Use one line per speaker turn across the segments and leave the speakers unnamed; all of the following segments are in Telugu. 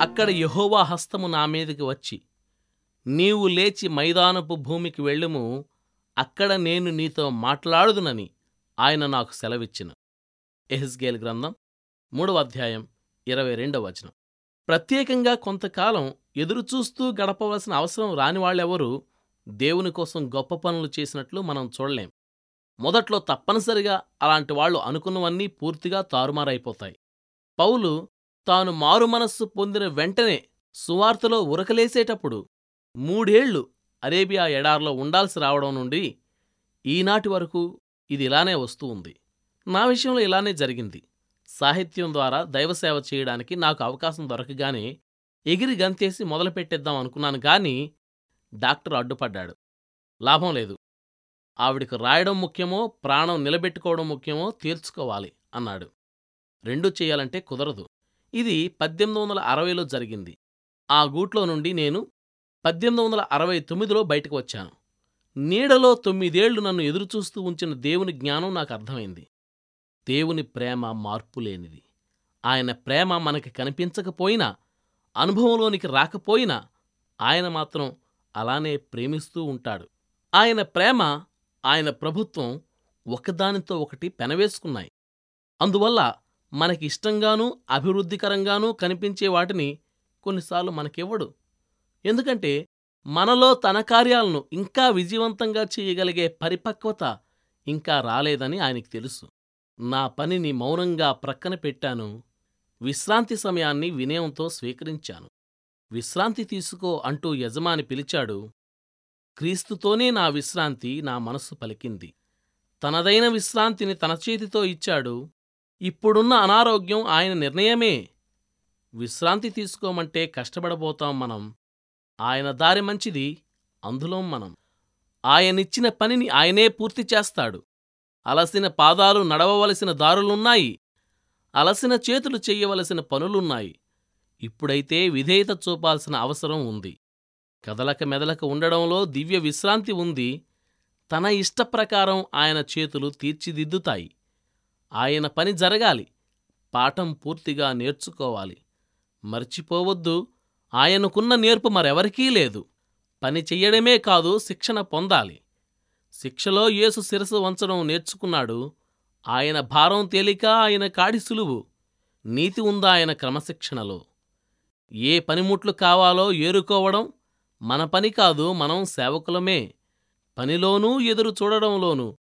అక్కడ యహోవా హస్తము నా మీదకి వచ్చి నీవు లేచి మైదానపు భూమికి వెళ్ళుము అక్కడ నేను నీతో మాట్లాడుదునని ఆయన నాకు సెలవిచ్చిన. ఎహెస్గేల్ గ్రంథం మూడవ అధ్యాయం ఇరవై రెండవ వచనం. ప్రత్యేకంగా కొంతకాలం ఎదురుచూస్తూ గడపవలసిన అవసరం రానివాళ్ళెవరూ దేవుని కోసం గొప్ప పనులు చేసినట్లు మనం చూడలేం. మొదట్లో తప్పనిసరిగా అలాంటి వాళ్ళు అనుకున్నవన్నీ పూర్తిగా తారుమారైపోతాయి. పౌలు తాను మారుమనస్సు పొందిన వెంటనే సువార్తలో ఉరకలేసేటప్పుడు మూడేళ్ళు అరేబియా ఎడార్లో ఉండాల్సి రావడం నుండి ఈనాటి వరకు ఇది ఇలానే వస్తూ ఉంది. నా విషయంలో ఇలానే జరిగింది. సాహిత్యం ద్వారా దైవసేవ చేయడానికి నాకు అవకాశం దొరకగానే ఎగిరి గంతేసి మొదలుపెట్టేద్దాం అనుకున్నాను గాని డాక్టర్ అడ్డుపడ్డాడు. లాభం లేదు. ఆవిడికి రాయడం ముఖ్యమో ప్రాణం నిలబెట్టుకోవడం ముఖ్యమో తీర్చుకోవాలి అన్నాడు. రెండూ చెయ్యాలంటే కుదరదు. ఇది పద్దెనిమిది వందల అరవైలో జరిగింది. ఆ గూట్లో నుండి నేను పద్దెనిమిది వందల అరవై తొమ్మిదిలో బయటకు వచ్చాను. నీడలో తొమ్మిదేళ్ళు నన్ను ఎదురుచూస్తూ ఉంచిన దేవుని జ్ఞానం నాకు అర్థమైంది. దేవుని ప్రేమ మార్పులేనిది ఆయన ప్రేమ మనకి కనిపించకపోయినా అనుభవంలోనికి రాకపోయినా ఆయన మాత్రం అలానే ప్రేమిస్తూ ఉంటాడు. ఆయన ప్రేమ ఆయన ప్రభుత్వం ఒకదానితో ఒకటి పెనవేసుకున్నాయి. అందువల్ల మనకిష్టంగానూ అభివృద్ధికరంగానూ కనిపించే వాటిని కొన్నిసార్లు మనకివ్వడు. ఎందుకంటే మనలో తన కార్యాలను ఇంకా విజయవంతంగా చేయగలిగే పరిపక్వత ఇంకా రాలేదని ఆయనకి తెలుసు. నా పనిని మౌనంగా ప్రక్కన పెట్టాను. విశ్రాంతి సమయాన్ని వినయంతో స్వీకరించాను. విశ్రాంతి తీసుకో అంటూ యజమాని పిలిచాడు. క్రీస్తుతోనే నా విశ్రాంతి నా మనస్సు పలికింది. తనదైన విశ్రాంతిని తన చేతితో ఇచ్చాడు. ఇప్పుడున్న అనారోగ్యం ఆయన నిర్ణయమే. విశ్రాంతి తీసుకోమంటే కష్టపడబోతాం మనం. ఆయన దారి మంచిది అందులో మనం. ఆయనిచ్చిన పనిని ఆయనే పూర్తి చేస్తాడు. అలసిన పాదాలు నడవవలసిన దారులున్నాయి. అలసిన చేతులు చెయ్యవలసిన పనులున్నాయి. ఇప్పుడైతే విధేయత చూపాల్సిన అవసరం ఉంది. కదలక మెదలక ఉండడంలో దివ్య విశ్రాంతి ఉంది. తన ఇష్టప్రకారం ఆయన చేతులు తీర్చిదిద్దుతాయి. ఆయన పని జరగాలి. పాఠం పూర్తిగా నేర్చుకోవాలి. మర్చిపోవద్దు. ఆయనకున్న నేర్పు మరెవరికీ లేదు. పని చెయ్యడమే కాదు శిక్షణ పొందాలి. శిక్షలో యేసు శిరసు వంచడం నేర్చుకున్నాడు. ఆయన భారం తేలిక ఆయన కాడి సులువు. నీతి ఉందా ఆయన క్రమశిక్షణలో? ఏ పనిముట్లు కావాలో ఏరుకోవడం మన పని కాదు మనం సేవకులమే. పనిలోనూ ఎదురు చూడడంలోనూ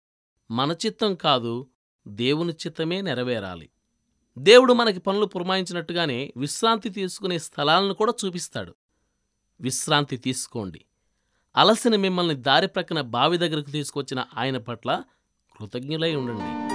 మన చిత్తం కాదు దేవుని చిత్తమే నెరవేరాలి. దేవుడు మనకి పనులు పురమాయించినట్టుగానే విశ్రాంతి తీసుకునే స్థలాలను కూడా చూపిస్తాడు. విశ్రాంతి తీసుకోండి. అలసిన మిమ్మల్ని దారి ప్రక్కన బావి దగ్గరకు తీసుకొచ్చిన ఆయన పట్ల కృతజ్ఞులై ఉండండి.